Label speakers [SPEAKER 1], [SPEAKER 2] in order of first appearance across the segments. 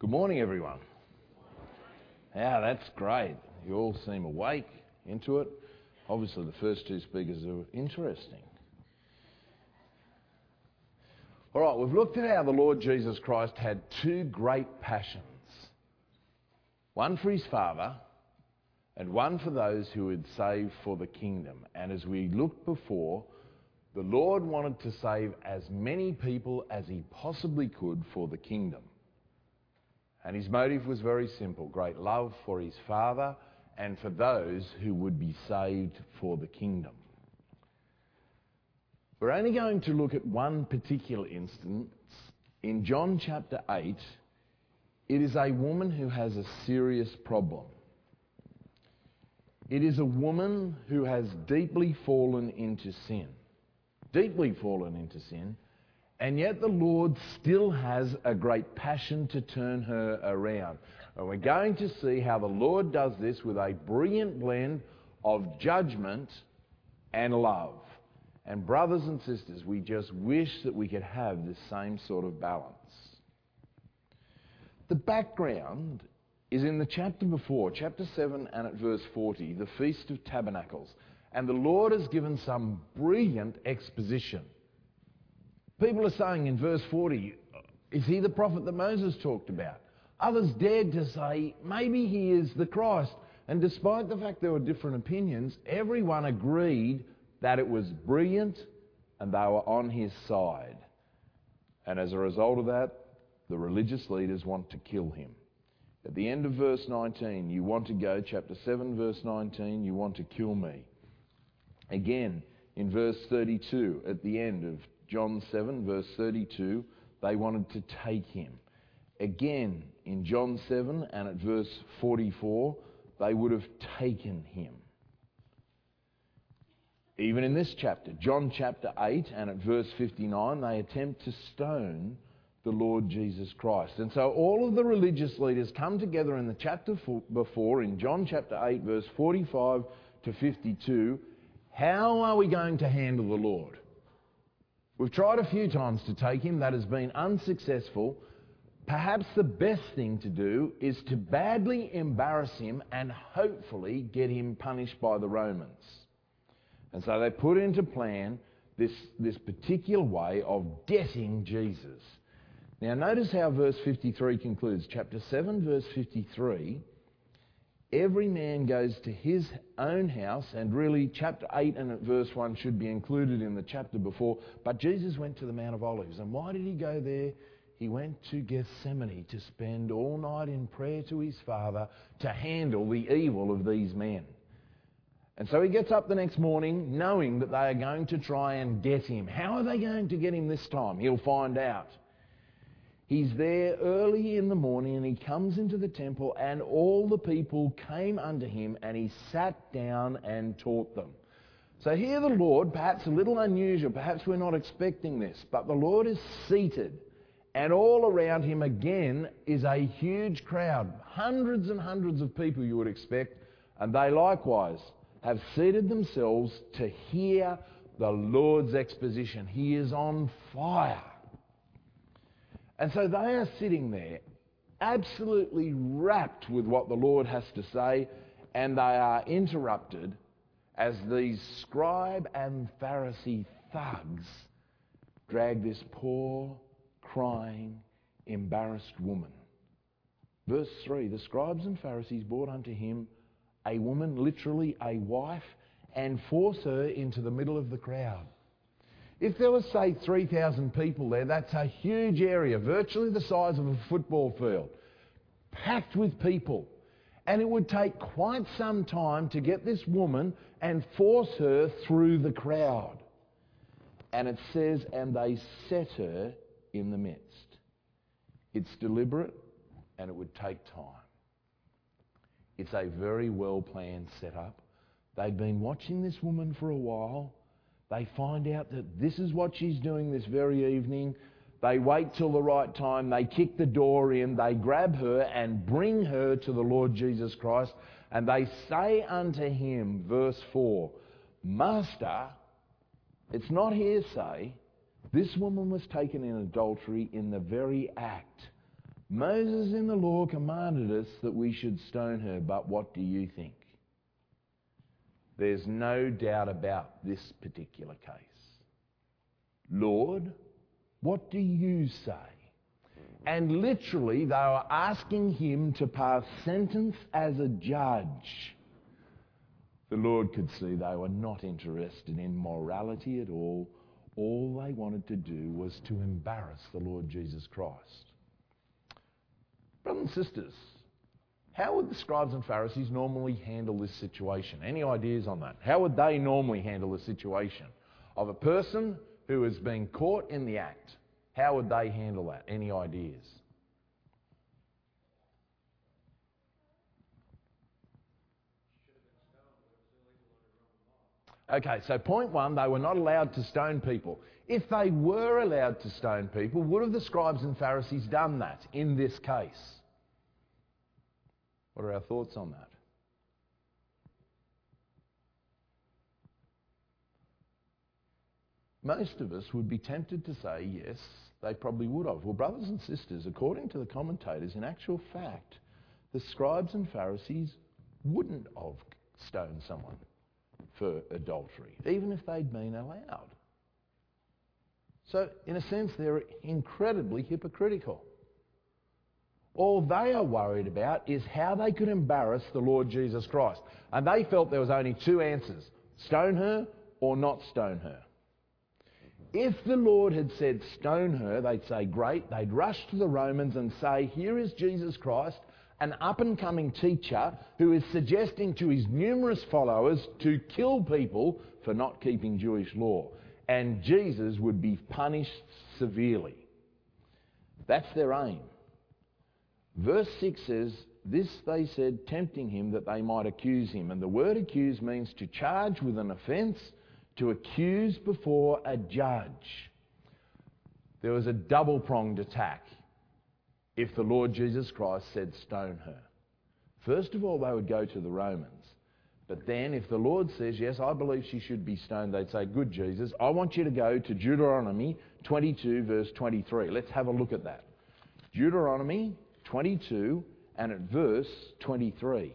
[SPEAKER 1] Good morning, everyone. Yeah, that's great. You all seem awake, into it. Obviously, the first two speakers are interesting. All right, we've looked at how the Lord Jesus Christ had two great passions one for his Father, and one for those who would save for the kingdom. And as we looked before, the Lord wanted to save as many people as he possibly could for the kingdom. And his motive was very simple great love for his Father and for those who would be saved for the kingdom. We're only going to look at one particular instance. In John chapter 8, it is a woman who has a serious problem. It is a woman who has deeply fallen into sin. Deeply fallen into sin. And yet the Lord still has a great passion to turn her around. And we're going to see how the Lord does this with a brilliant blend of judgment and love. And, brothers and sisters, we just wish that we could have this same sort of balance. The background is in the chapter before, chapter 7 and at verse 40, the Feast of Tabernacles. And the Lord has given some brilliant exposition. People are saying in verse 40, is he the prophet that Moses talked about? Others dared to say, maybe he is the Christ. And despite the fact there were different opinions, everyone agreed that it was brilliant and they were on his side. And as a result of that, the religious leaders want to kill him. At the end of verse 19, you want to go, chapter 7, verse 19, you want to kill me. Again, in verse 32, at the end of John 7, verse 32, they wanted to take him. Again, in John 7 and at verse 44, they would have taken him. Even in this chapter, John chapter 8 and at verse 59, they attempt to stone the Lord Jesus Christ. And so all of the religious leaders come together in the chapter before, in John chapter 8, verse 45 to 52. How are we going to handle the Lord? We've tried a few times to take him, that has been unsuccessful. Perhaps the best thing to do is to badly embarrass him and hopefully get him punished by the Romans. And so they put into plan this, this particular way of getting Jesus. Now, notice how verse 53 concludes. Chapter 7, verse 53 every man goes to his own house, and really, chapter 8 and verse 1 should be included in the chapter before. But Jesus went to the Mount of Olives. And why did he go there? He went to Gethsemane to spend all night in prayer to his Father to handle the evil of these men. And so he gets up the next morning knowing that they are going to try and get him. How are they going to get him this time? He'll find out. He's there early in the morning and he comes into the temple, and all the people came unto him, and he sat down and taught them. So here the Lord, perhaps a little unusual, perhaps we're not expecting this, but the Lord is seated, and all around him again is a huge crowd, hundreds and hundreds of people you would expect, and they likewise have seated themselves to hear the Lord's exposition. He is on fire. And so they are sitting there, absolutely rapt with what the Lord has to say, and they are interrupted as these scribe and Pharisee thugs drag this poor, crying, embarrassed woman. Verse 3 The scribes and Pharisees brought unto him a woman, literally a wife, and force her into the middle of the crowd. If there was, say, 3,000 people there, that's a huge area, virtually the size of a football field, packed with people. And it would take quite some time to get this woman and force her through the crowd. And it says, and they set her in the midst. It's deliberate and it would take time. It's a very well planned setup. They'd been watching this woman for a while. They find out that this is what she's doing this very evening. They wait till the right time. They kick the door in. They grab her and bring her to the Lord Jesus Christ. And they say unto him, verse 4, Master, it's not hearsay. This woman was taken in adultery in the very act. Moses in the law commanded us that we should stone her, but what do you think? There's no doubt about this particular case. Lord, what do you say? And literally, they were asking him to pass sentence as a judge. The Lord could see they were not interested in morality at all. All they wanted to do was to embarrass the Lord Jesus Christ. Brothers and sisters, how would the scribes and Pharisees normally handle this situation? Any ideas on that? How would they normally handle the situation of a person who has been caught in the act? How would they handle that? Any ideas? Okay, so point one, they were not allowed to stone people. If they were allowed to stone people, would have the scribes and Pharisees done that in this case? What are our thoughts on that? Most of us would be tempted to say, yes, they probably would have. Well, brothers and sisters, according to the commentators, in actual fact, the scribes and Pharisees wouldn't have stoned someone for adultery, even if they'd been allowed. So, in a sense, they're incredibly hypocritical. All they are worried about is how they could embarrass the Lord Jesus Christ. And they felt there was only two answers stone her or not stone her. If the Lord had said stone her, they'd say, great. They'd rush to the Romans and say, here is Jesus Christ, an up and coming teacher who is suggesting to his numerous followers to kill people for not keeping Jewish law. And Jesus would be punished severely. That's their aim. Verse 6 says, This they said, tempting him that they might accuse him. And the word accuse means to charge with an offence, to accuse before a judge. There was a double pronged attack if the Lord Jesus Christ said, Stone her. First of all, they would go to the Romans. But then, if the Lord says, Yes, I believe she should be stoned, they'd say, Good, Jesus, I want you to go to Deuteronomy 22, verse 23. Let's have a look at that. Deuteronomy 22 and at verse 23.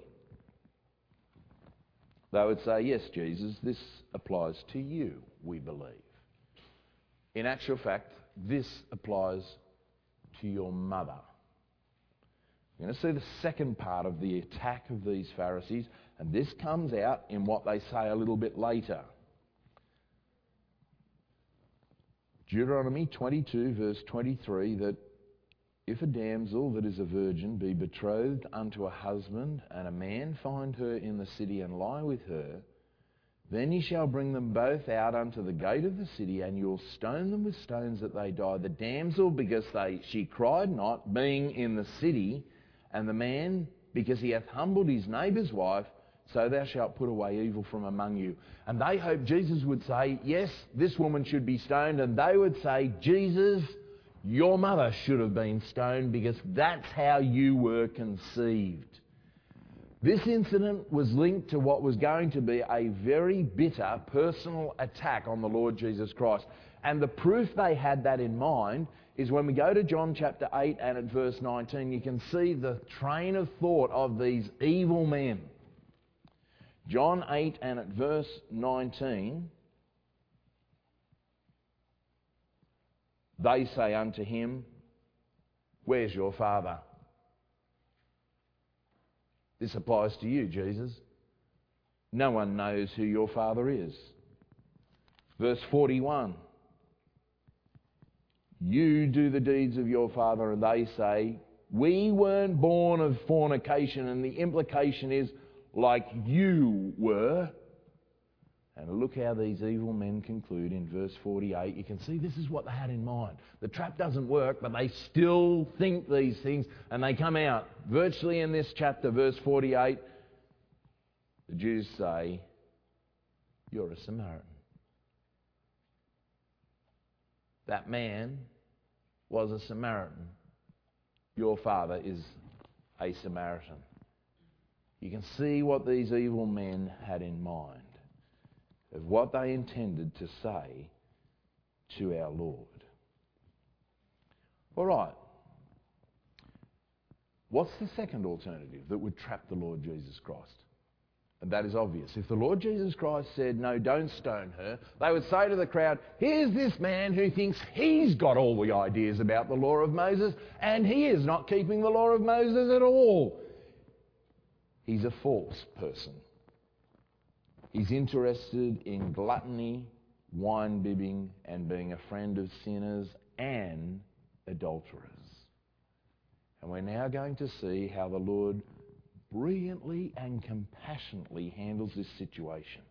[SPEAKER 1] They would say, Yes, Jesus, this applies to you, we believe. In actual fact, this applies to your mother. You're going to see the second part of the attack of these Pharisees, and this comes out in what they say a little bit later. Deuteronomy 22, verse 23, that if a damsel that is a virgin be betrothed unto a husband, and a man find her in the city and lie with her, then ye shall bring them both out unto the gate of the city, and you'll stone them with stones that they die. The damsel, because they, she cried not, being in the city, and the man, because he hath humbled his neighbour's wife, so thou shalt put away evil from among you. And they hoped Jesus would say, Yes, this woman should be stoned. And they would say, Jesus, your mother should have been stoned because that's how you were conceived. This incident was linked to what was going to be a very bitter personal attack on the Lord Jesus Christ. And the proof they had that in mind is when we go to John chapter 8 and at verse 19, you can see the train of thought of these evil men. John 8 and at verse 19, they say unto him, Where's your father? This applies to you, Jesus. No one knows who your father is. Verse 41 You do the deeds of your father, and they say, We weren't born of fornication. And the implication is, like you were. And look how these evil men conclude in verse 48. You can see this is what they had in mind. The trap doesn't work, but they still think these things, and they come out virtually in this chapter, verse 48. The Jews say, You're a Samaritan. That man was a Samaritan. Your father is a Samaritan. You can see what these evil men had in mind of what they intended to say to our Lord. All right. What's the second alternative that would trap the Lord Jesus Christ? And that is obvious. If the Lord Jesus Christ said, No, don't stone her, they would say to the crowd, Here's this man who thinks he's got all the ideas about the law of Moses, and he is not keeping the law of Moses at all. He's a false person. He's interested in gluttony, wine bibbing, and being a friend of sinners and adulterers. And we're now going to see how the Lord brilliantly and compassionately handles this situation.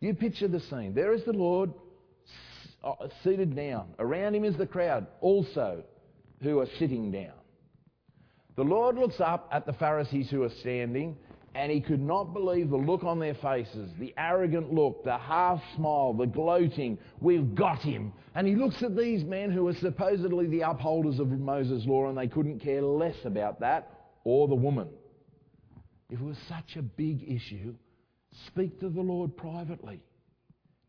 [SPEAKER 1] You picture the scene. There is the Lord uh, seated down. Around him is the crowd also who are sitting down. The Lord looks up at the Pharisees who are standing and he could not believe the look on their faces, the arrogant look, the half smile, the gloating, we've got him. And he looks at these men who are supposedly the upholders of Moses' law and they couldn't care less about that, or the woman. If it was such a big issue, speak to the Lord privately.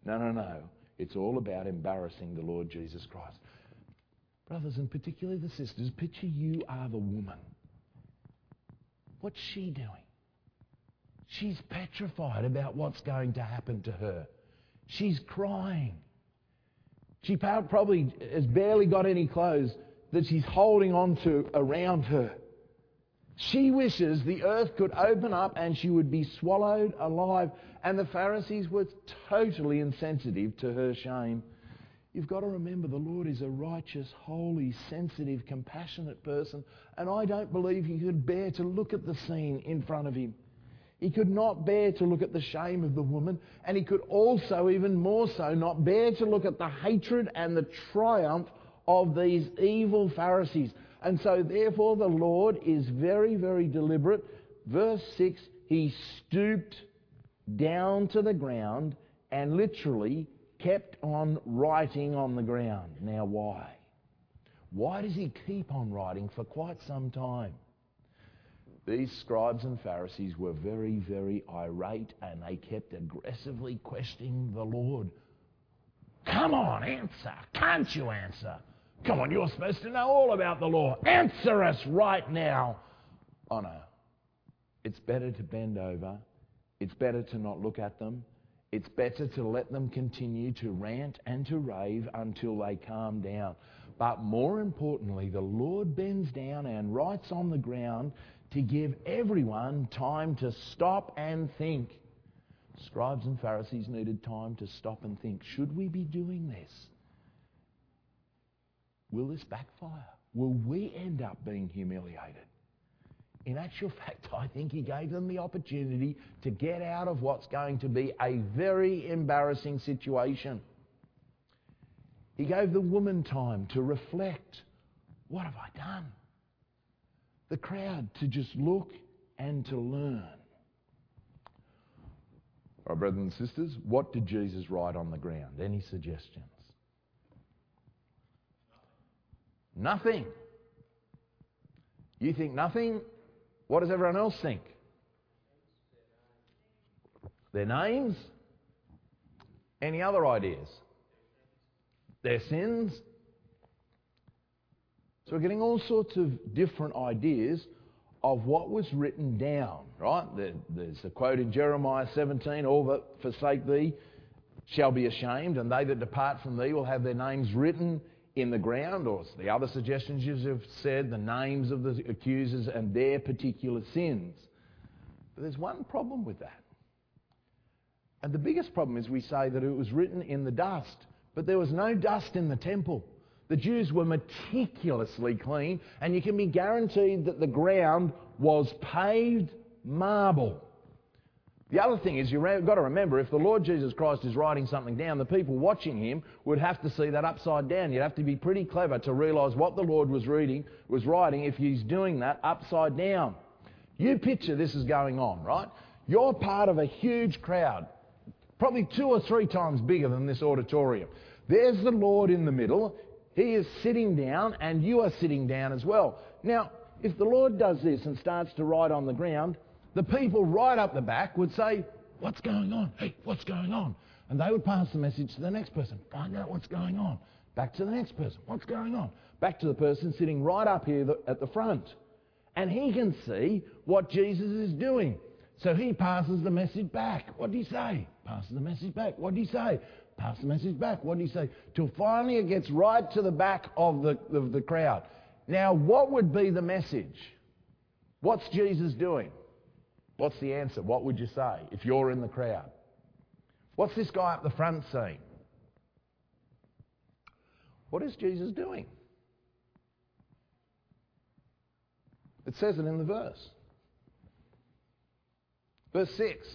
[SPEAKER 1] No, no, no. It's all about embarrassing the Lord Jesus Christ. Brothers, and particularly the sisters, picture you are the woman. What's she doing? She's petrified about what's going to happen to her. She's crying. She probably has barely got any clothes that she's holding on to around her. She wishes the earth could open up and she would be swallowed alive. And the Pharisees were totally insensitive to her shame. You've got to remember the Lord is a righteous, holy, sensitive, compassionate person. And I don't believe he could bear to look at the scene in front of him. He could not bear to look at the shame of the woman, and he could also, even more so, not bear to look at the hatred and the triumph of these evil Pharisees. And so, therefore, the Lord is very, very deliberate. Verse 6 He stooped down to the ground and literally kept on writing on the ground. Now, why? Why does he keep on writing for quite some time? These scribes and Pharisees were very, very irate and they kept aggressively questioning the Lord. Come on, answer. Can't you answer? Come on, you're supposed to know all about the law. Answer us right now. Oh no. It's better to bend over. It's better to not look at them. It's better to let them continue to rant and to rave until they calm down. But more importantly, the Lord bends down and writes on the ground to give everyone time to stop and think. Scribes and Pharisees needed time to stop and think should we be doing this? Will this backfire? Will we end up being humiliated? In actual fact, I think he gave them the opportunity to get out of what's going to be a very embarrassing situation. He gave the woman time to reflect what have I done? the crowd to just look and to learn. Right, brothers and sisters, what did Jesus write on the ground? Any suggestions? Nothing. You think nothing? What does everyone else think? Their names? Any other ideas? Their sins? So we're getting all sorts of different ideas of what was written down, right? There's a quote in Jeremiah 17 All that forsake thee shall be ashamed, and they that depart from thee will have their names written in the ground, or the other suggestions you have said, the names of the accusers and their particular sins. But there's one problem with that. And the biggest problem is we say that it was written in the dust, but there was no dust in the temple. The Jews were meticulously clean, and you can be guaranteed that the ground was paved marble. The other thing is, you've got to remember, if the Lord Jesus Christ is writing something down, the people watching him would have to see that upside down. You'd have to be pretty clever to realise what the Lord was reading, was writing, if he's doing that upside down. You picture this is going on, right? You're part of a huge crowd, probably two or three times bigger than this auditorium. There's the Lord in the middle. He is sitting down, and you are sitting down as well. Now, if the Lord does this and starts to write on the ground, the people right up the back would say, What's going on? Hey, what's going on? And they would pass the message to the next person. Find out what's going on. Back to the next person. What's going on? Back to the person sitting right up here at the front. And he can see what Jesus is doing. So he passes the message back. What did he say? Passes the message back. What did he say? Pass the message back. What did he say? Till finally it gets right to the back of the, of the crowd. Now, what would be the message? What's Jesus doing? What's the answer? What would you say if you're in the crowd? What's this guy up the front saying? What is Jesus doing? It says it in the verse. Verse 6.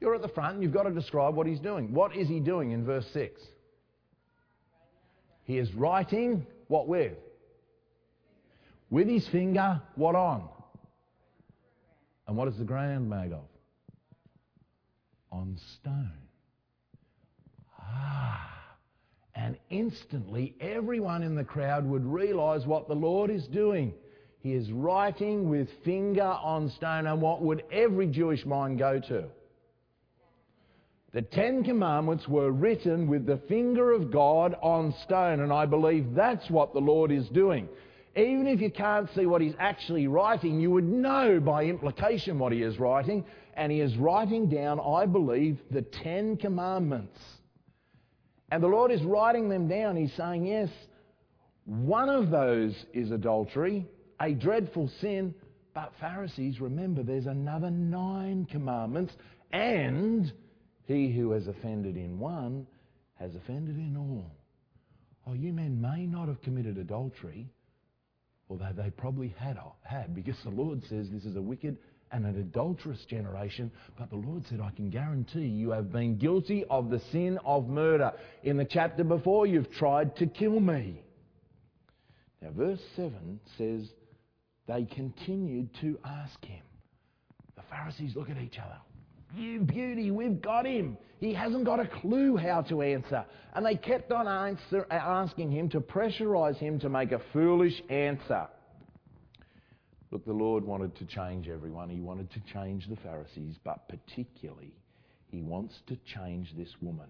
[SPEAKER 1] You're at the front and you've got to describe what he's doing. What is he doing in verse 6? He is writing what with? With his finger, what on? And what is the ground made of? On stone. Ah. And instantly, everyone in the crowd would realize what the Lord is doing. He is writing with finger on stone. And what would every Jewish mind go to? The Ten Commandments were written with the finger of God on stone. And I believe that's what the Lord is doing. Even if you can't see what he's actually writing, you would know by implication what he is writing. And he is writing down, I believe, the Ten Commandments. And the Lord is writing them down. He's saying, yes, one of those is adultery, a dreadful sin. But Pharisees, remember, there's another nine commandments, and he who has offended in one has offended in all. Oh, you men may not have committed adultery, although they probably had, had because the Lord says this is a wicked and an adulterous generation. But the Lord said, I can guarantee you have been guilty of the sin of murder. In the chapter before, you've tried to kill me. Now, verse 7 says, they continued to ask him. The Pharisees look at each other. You beauty, we've got him. He hasn't got a clue how to answer. And they kept on answer, asking him to pressurize him to make a foolish answer. Look, the Lord wanted to change everyone. He wanted to change the Pharisees, but particularly, He wants to change this woman.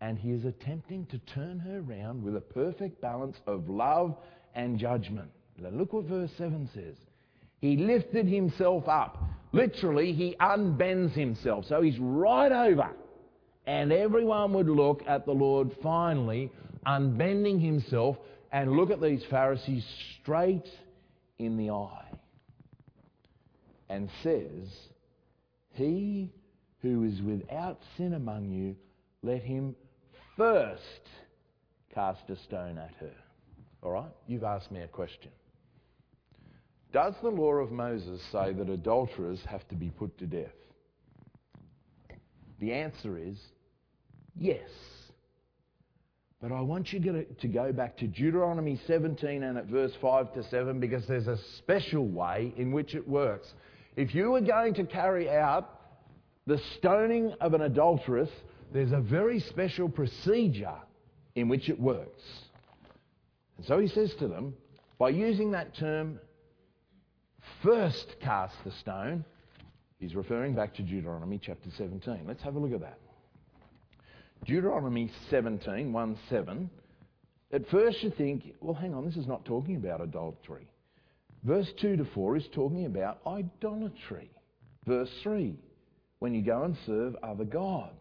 [SPEAKER 1] And He is attempting to turn her around with a perfect balance of love and judgment. Look what verse 7 says. He lifted himself up. Literally, he unbends himself. So he's right over. And everyone would look at the Lord finally unbending himself and look at these Pharisees straight in the eye and says, He who is without sin among you, let him first cast a stone at her. All right? You've asked me a question. Does the law of Moses say that adulterers have to be put to death? The answer is yes. But I want you to go back to Deuteronomy 17 and at verse 5 to 7 because there's a special way in which it works. If you were going to carry out the stoning of an adulteress, there's a very special procedure in which it works. And so he says to them, by using that term, first cast the stone, he's referring back to Deuteronomy chapter 17. Let's have a look at that. Deuteronomy 17, 1 7. At first you think, well, hang on, this is not talking about adultery. Verse 2 to 4 is talking about idolatry. Verse 3, when you go and serve other gods.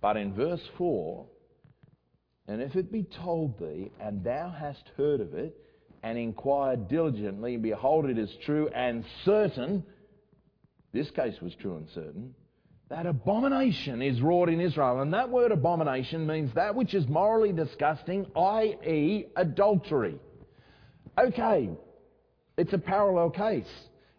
[SPEAKER 1] But in verse 4, and if it be told thee, and thou hast heard of it, and inquired diligently, behold, it is true and certain, this case was true and certain, that abomination is wrought in Israel. And that word abomination means that which is morally disgusting, i.e., adultery. Okay, it's a parallel case.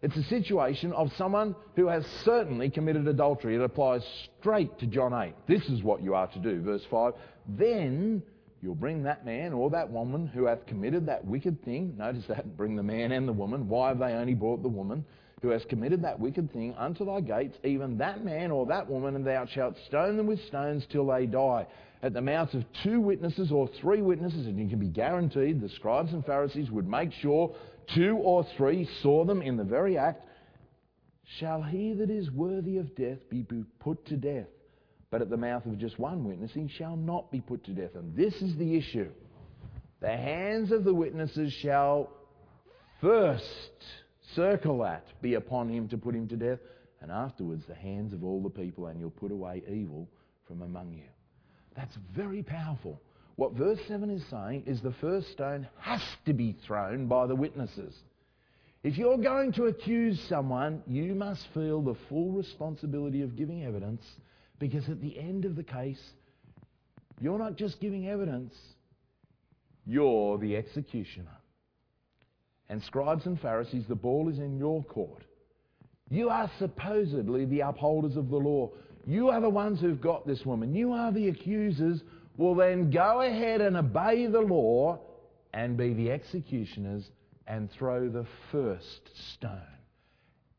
[SPEAKER 1] It's a situation of someone who has certainly committed adultery. It applies straight to John 8. This is what you are to do. Verse 5. Then you'll bring that man or that woman who hath committed that wicked thing. Notice that, bring the man and the woman. Why have they only brought the woman? Who has committed that wicked thing unto thy gates, even that man or that woman, and thou shalt stone them with stones till they die. At the mouth of two witnesses or three witnesses, and you can be guaranteed the scribes and Pharisees would make sure two or three saw them in the very act, shall he that is worthy of death be put to death. But at the mouth of just one witness he shall not be put to death. And this is the issue. The hands of the witnesses shall first, circle that, be upon him to put him to death, and afterwards the hands of all the people, and you'll put away evil from among you. That's very powerful. What verse 7 is saying is the first stone has to be thrown by the witnesses. If you're going to accuse someone, you must feel the full responsibility of giving evidence because at the end of the case, you're not just giving evidence, you're the executioner. And scribes and Pharisees, the ball is in your court. You are supposedly the upholders of the law. You are the ones who've got this woman. You are the accusers. Well, then go ahead and obey the law and be the executioners and throw the first stone.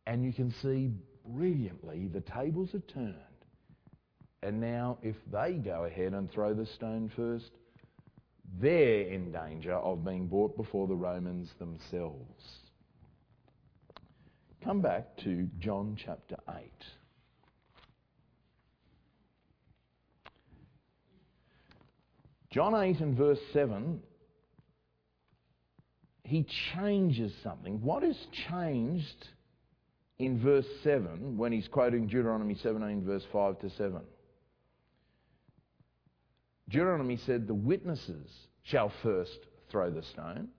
[SPEAKER 1] And you can see brilliantly the tables are turned. And now, if they go ahead and throw the stone first, they're in danger of being brought before the Romans themselves. Come back to John chapter 8. John 8 and verse 7 he changes something. What is changed in verse 7 when he's quoting Deuteronomy 17, verse 5 to 7? Deuteronomy said, The witnesses shall first throw the stone.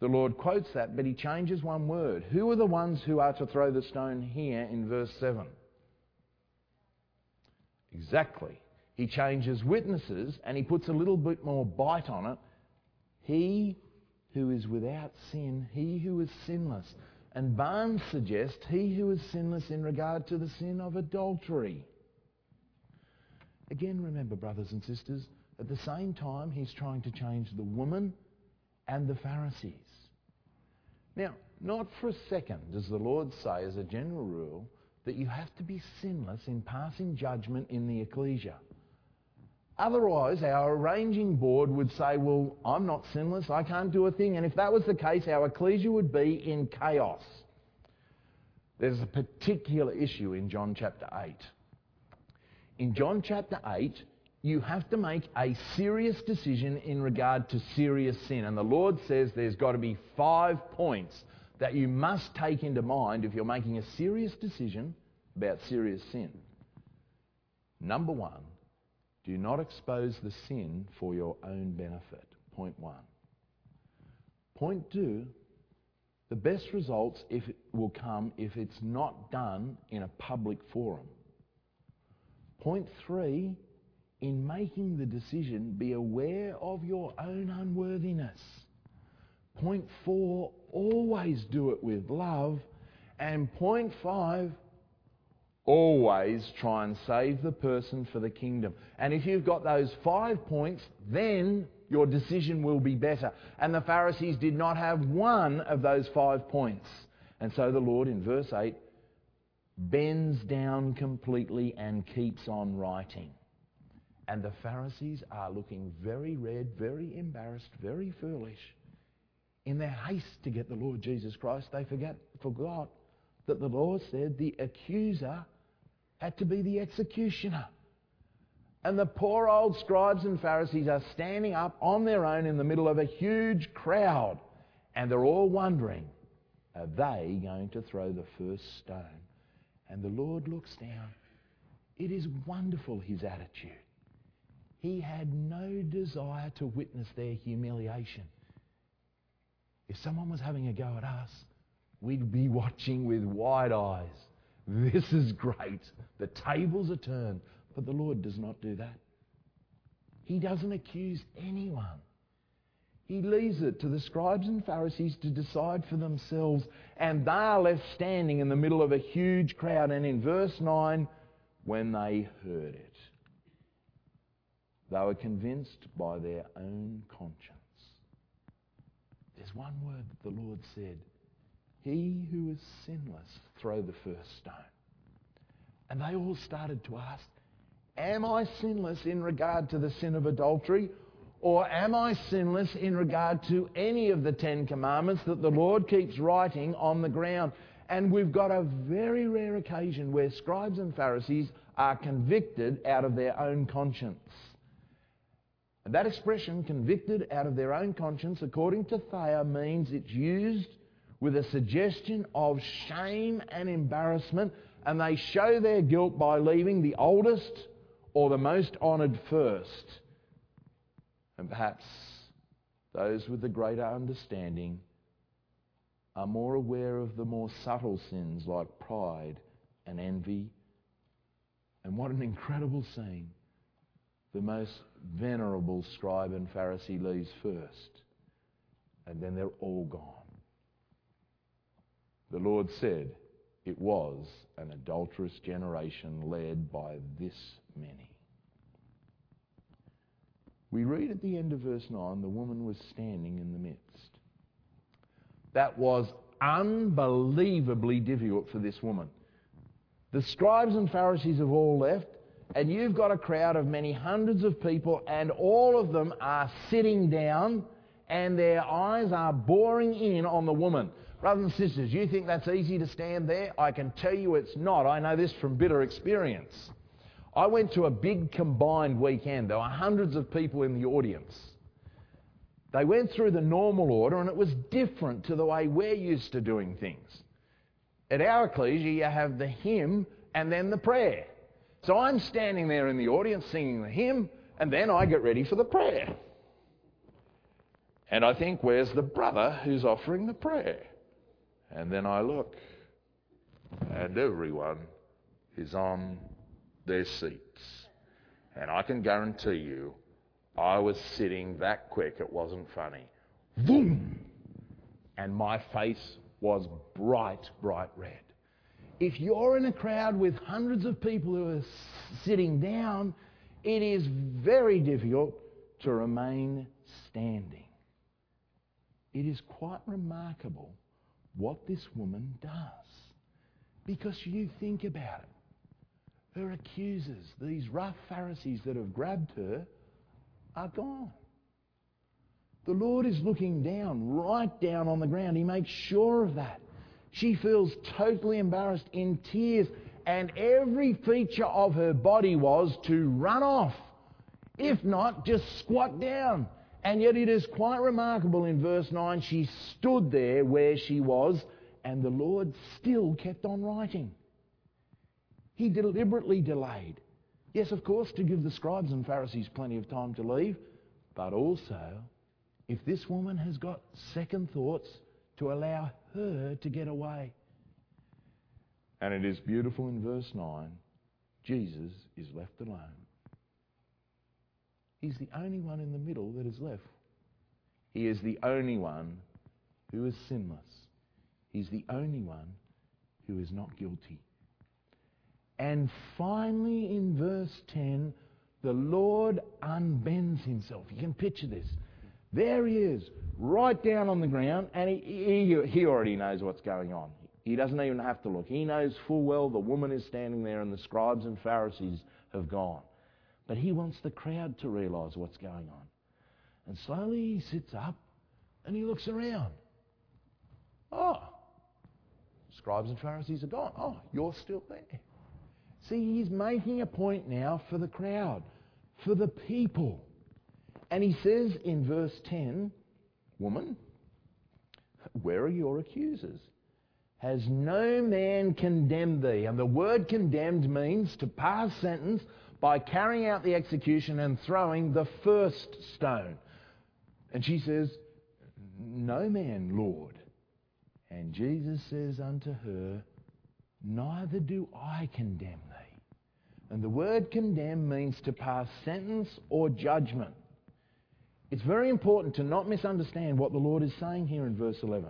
[SPEAKER 1] The Lord quotes that, but he changes one word. Who are the ones who are to throw the stone here in verse 7? Exactly. He changes witnesses and he puts a little bit more bite on it. He who is without sin, he who is sinless. And Barnes suggests he who is sinless in regard to the sin of adultery. Again, remember, brothers and sisters, at the same time, he's trying to change the woman and the Pharisees. Now, not for a second does the Lord say, as a general rule, that you have to be sinless in passing judgment in the ecclesia. Otherwise, our arranging board would say, Well, I'm not sinless, I can't do a thing. And if that was the case, our ecclesia would be in chaos. There's a particular issue in John chapter 8. In John chapter 8, you have to make a serious decision in regard to serious sin. And the Lord says there's got to be five points that you must take into mind if you're making a serious decision about serious sin. Number one, do not expose the sin for your own benefit. Point one. Point two, the best results if will come if it's not done in a public forum. Point three, in making the decision, be aware of your own unworthiness. Point four, always do it with love. And point five, always try and save the person for the kingdom. And if you've got those five points, then your decision will be better. And the Pharisees did not have one of those five points. And so the Lord, in verse 8, bends down completely and keeps on writing. And the Pharisees are looking very red, very embarrassed, very foolish. In their haste to get the Lord Jesus Christ, they forget, forgot that the Lord said the accuser had to be the executioner. And the poor old scribes and Pharisees are standing up on their own in the middle of a huge crowd. And they're all wondering, are they going to throw the first stone? And the Lord looks down. It is wonderful, his attitude. He had no desire to witness their humiliation. If someone was having a go at us, we'd be watching with wide eyes. This is great. The tables are turned. But the Lord does not do that. He doesn't accuse anyone. He leaves it to the scribes and Pharisees to decide for themselves, and they are left standing in the middle of a huge crowd. And in verse 9, when they heard it, they were convinced by their own conscience. There's one word that the Lord said he who is sinless, throw the first stone. And they all started to ask, Am I sinless in regard to the sin of adultery? Or am I sinless in regard to any of the Ten Commandments that the Lord keeps writing on the ground? And we've got a very rare occasion where scribes and Pharisees are convicted out of their own conscience. That expression, convicted out of their own conscience, according to Thayer, means it's used with a suggestion of shame and embarrassment, and they show their guilt by leaving the oldest or the most honoured first. And perhaps those with the greater understanding are more aware of the more subtle sins like pride and envy. And what an incredible scene. The most venerable scribe and Pharisee leaves first, and then they're all gone. The Lord said it was an adulterous generation led by this many. We read at the end of verse 9 the woman was standing in the midst. That was unbelievably difficult for this woman. The scribes and Pharisees have all left, and you've got a crowd of many hundreds of people, and all of them are sitting down, and their eyes are boring in on the woman. Brothers and sisters, you think that's easy to stand there? I can tell you it's not. I know this from bitter experience. I went to a big combined weekend. There were hundreds of people in the audience. They went through the normal order, and it was different to the way we're used to doing things. At our ecclesia, you have the hymn and then the prayer. So I'm standing there in the audience singing the hymn, and then I get ready for the prayer. And I think, where's the brother who's offering the prayer? And then I look, and everyone is on their seats. And I can guarantee you, I was sitting that quick, it wasn't funny. Boom! And my face was bright, bright red. If you're in a crowd with hundreds of people who are sitting down, it is very difficult to remain standing. It is quite remarkable what this woman does. Because you think about it. Her accusers, these rough Pharisees that have grabbed her, are gone. The Lord is looking down, right down on the ground. He makes sure of that. She feels totally embarrassed, in tears, and every feature of her body was to run off. If not, just squat down. And yet it is quite remarkable in verse 9, she stood there where she was, and the Lord still kept on writing. He deliberately delayed. Yes, of course, to give the scribes and Pharisees plenty of time to leave, but also if this woman has got second thoughts, to allow her to get away. And it is beautiful in verse 9 Jesus is left alone. He's the only one in the middle that is left. He is the only one who is sinless. He's the only one who is not guilty. And finally, in verse 10, the Lord unbends himself. You can picture this. There he is, right down on the ground, and he, he, he already knows what's going on. He doesn't even have to look. He knows full well the woman is standing there and the scribes and Pharisees have gone. But he wants the crowd to realize what's going on. And slowly he sits up and he looks around. Oh, scribes and Pharisees are gone. Oh, you're still there. See, he's making a point now for the crowd, for the people. And he says in verse 10, Woman, where are your accusers? Has no man condemned thee? And the word condemned means to pass sentence by carrying out the execution and throwing the first stone. And she says, No man, Lord. And Jesus says unto her, Neither do I condemn thee. And the word condemn means to pass sentence or judgment. It's very important to not misunderstand what the Lord is saying here in verse 11.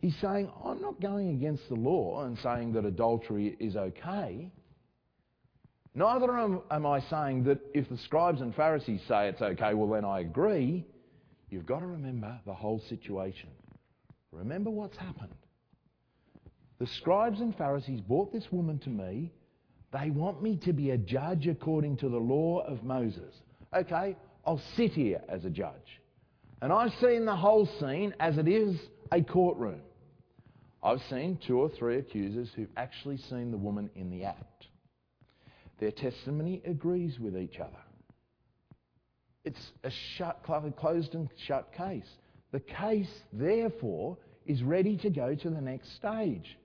[SPEAKER 1] He's saying, I'm not going against the law and saying that adultery is okay. Neither am, I saying that if the scribes and Pharisees say it's okay, well, then I agree. You've got to remember the whole situation. Remember what's happened. The scribes and Pharisees brought this woman to me. They want me to be a judge according to the law of Moses. Okay, I'll sit here as a judge. And I've seen the whole scene as it is a courtroom. I've seen two or three accusers who've actually seen the woman in the act. Their testimony agrees with each other. It's a shut, closed and shut case. The case, therefore, is ready to go to the next stage.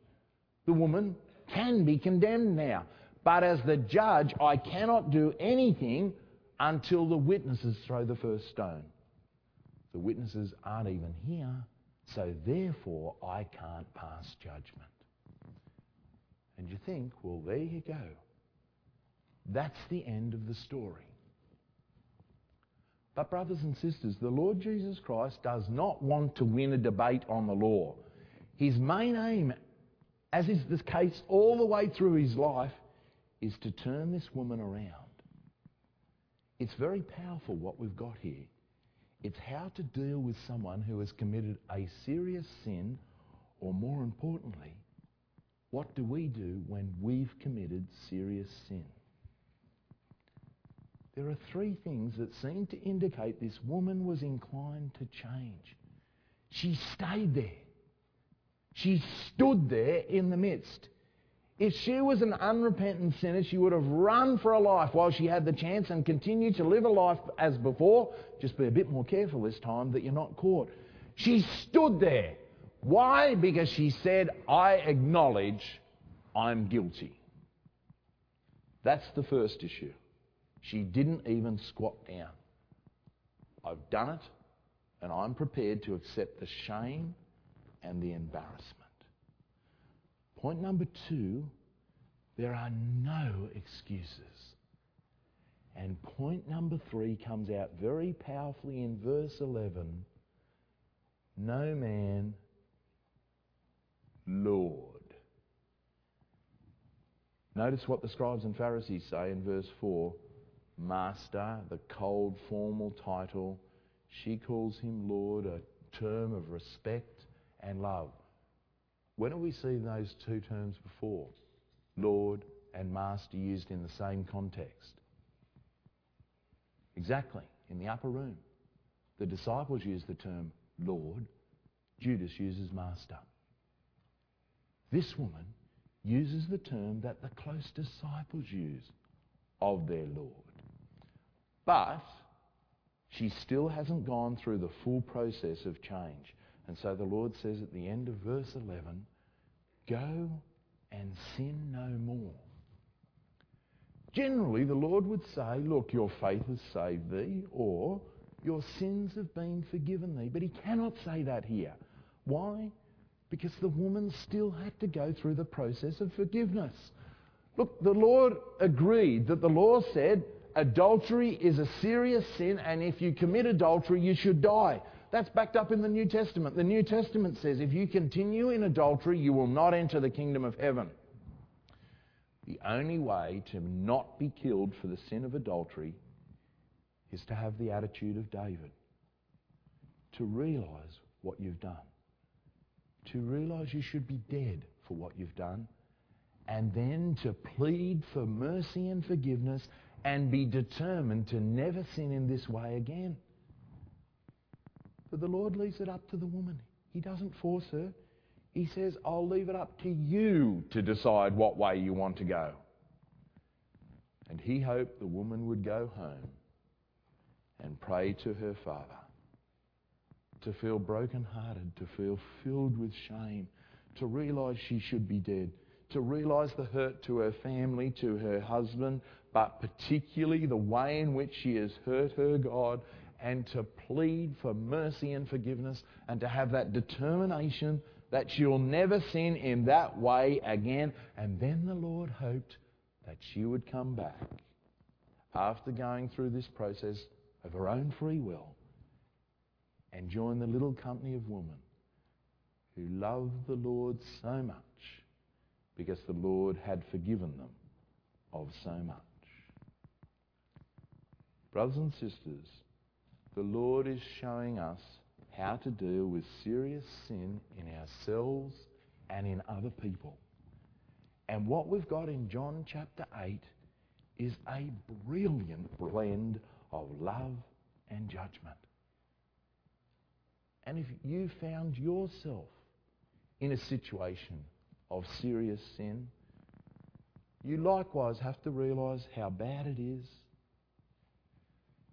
[SPEAKER 1] The woman can be condemned now. But as the judge, I cannot do anything until the witnesses throw the first stone. The witnesses aren't even here, so therefore I can't pass judgment. And you think, well, there you go. That's the end of the story. But, brothers and sisters, the Lord Jesus Christ does not want to win a debate on the law. His main aim, as is the case all the way through his life, is to turn this woman around. It's very powerful what we've got here. It's how to deal with someone who has committed a serious sin, or more importantly, what do we do when we've committed serious sin? There are three things that seem to indicate this woman was inclined to change. She stayed there. She stood there in the midst. If she was an unrepentant sinner, she would have run for her life while she had the chance and continued to live a life as before. Just be a bit more careful this time that you're not caught. She stood there. Why? Because she said, I acknowledge I'm guilty. That's the first issue. She didn't even squat down. I've done it, and I'm prepared to accept the shame and the embarrassment. Point number two there are no excuses. And point number three comes out very powerfully in verse 11 No man, Lord. Notice what the scribes and Pharisees say in verse 4 Master, the cold formal title. She calls him Lord, a term of respect and love. When have we seen those two terms before? Lord and Master used in the same context. Exactly, in the upper room. The disciples use the term Lord, Judas uses Master. This woman uses the term that the close disciples use of their Lord. But she still hasn't gone through the full process of change. And so the Lord says at the end of verse 11, Go and sin no more. Generally, the Lord would say, Look, your faith has saved thee, or your sins have been forgiven thee. But he cannot say that here. Why? Because the woman still had to go through the process of forgiveness. Look, the Lord agreed that the law said adultery is a serious sin, and if you commit adultery, you should die. That's backed up in the New Testament. The New Testament says if you continue in adultery, you will not enter the kingdom of heaven. The only way to not be killed for the sin of adultery is to have the attitude of David, to realize what you've done, to realize you should be dead for what you've done, and then to plead for mercy and forgiveness and be determined to never sin in this way again. But the Lord leaves it up to the woman. He doesn't force her. He says, I'll leave it up to you to decide what way you want to go. And he hoped the woman would go home and pray to her father, to feel brokenhearted, to feel filled with shame, to realize she should be dead, to realize the hurt to her family, to her husband, but particularly the way in which she has hurt her God and to plead for mercy and forgiveness and to have that determination that she'll never sin in that way again. And then the Lord hoped that she would come back after going through this process of her own free will and join the little company of women who loved the Lord so much because the Lord had forgiven them of so much. Brothers and sisters, the Lord is showing us how to deal with serious sin in ourselves and in other people. And what we've got in John chapter 8 is a brilliant blend of love and judgment. And if you found yourself in a situation of serious sin, you likewise have to realize how bad it is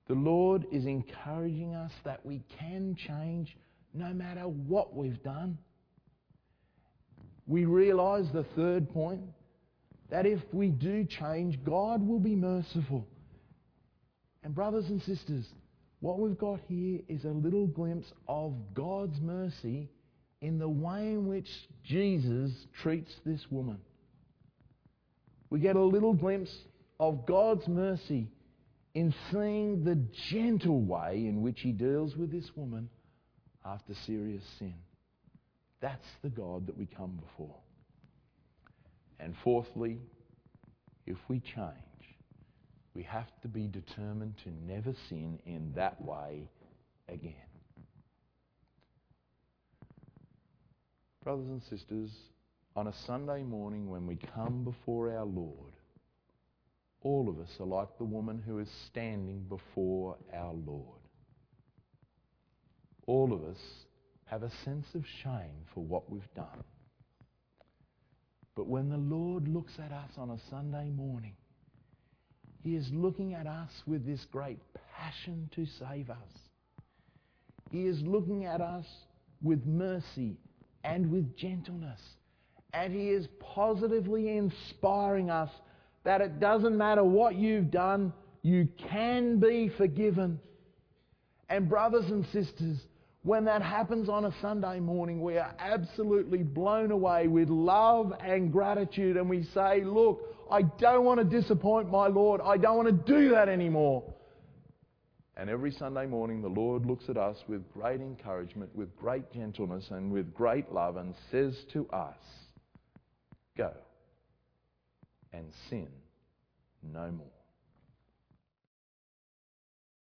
[SPEAKER 1] The Lord is encouraging us that we can change no matter what we've done. We realize the third point that if we do change, God will be merciful. And, brothers and sisters, what we've got here is a little glimpse of God's mercy in the way in which Jesus treats this woman. We get a little glimpse of God's mercy in seeing the gentle way in which he deals with this woman after serious sin. That's the God that we come before. And fourthly, if we change, we have to be determined to never sin in that way again. Brothers and sisters, on a Sunday morning when we come before our Lord, all of us are like the woman who is standing before our Lord. All of us have a sense of shame for what we've done. But when the Lord looks at us on a Sunday morning, He is looking at us with this great passion to save us. He is looking at us with mercy and with gentleness. And He is positively inspiring us that it doesn't matter what you've done, you can be forgiven. And, brothers and sisters, when that happens on a Sunday morning, we are absolutely blown away with love and gratitude, and we say, Look, I don't want to disappoint my Lord. I don't want to do that anymore. And every Sunday morning, the Lord looks at us with great encouragement, with great gentleness, and with great love, and says to us, Go and sin no more.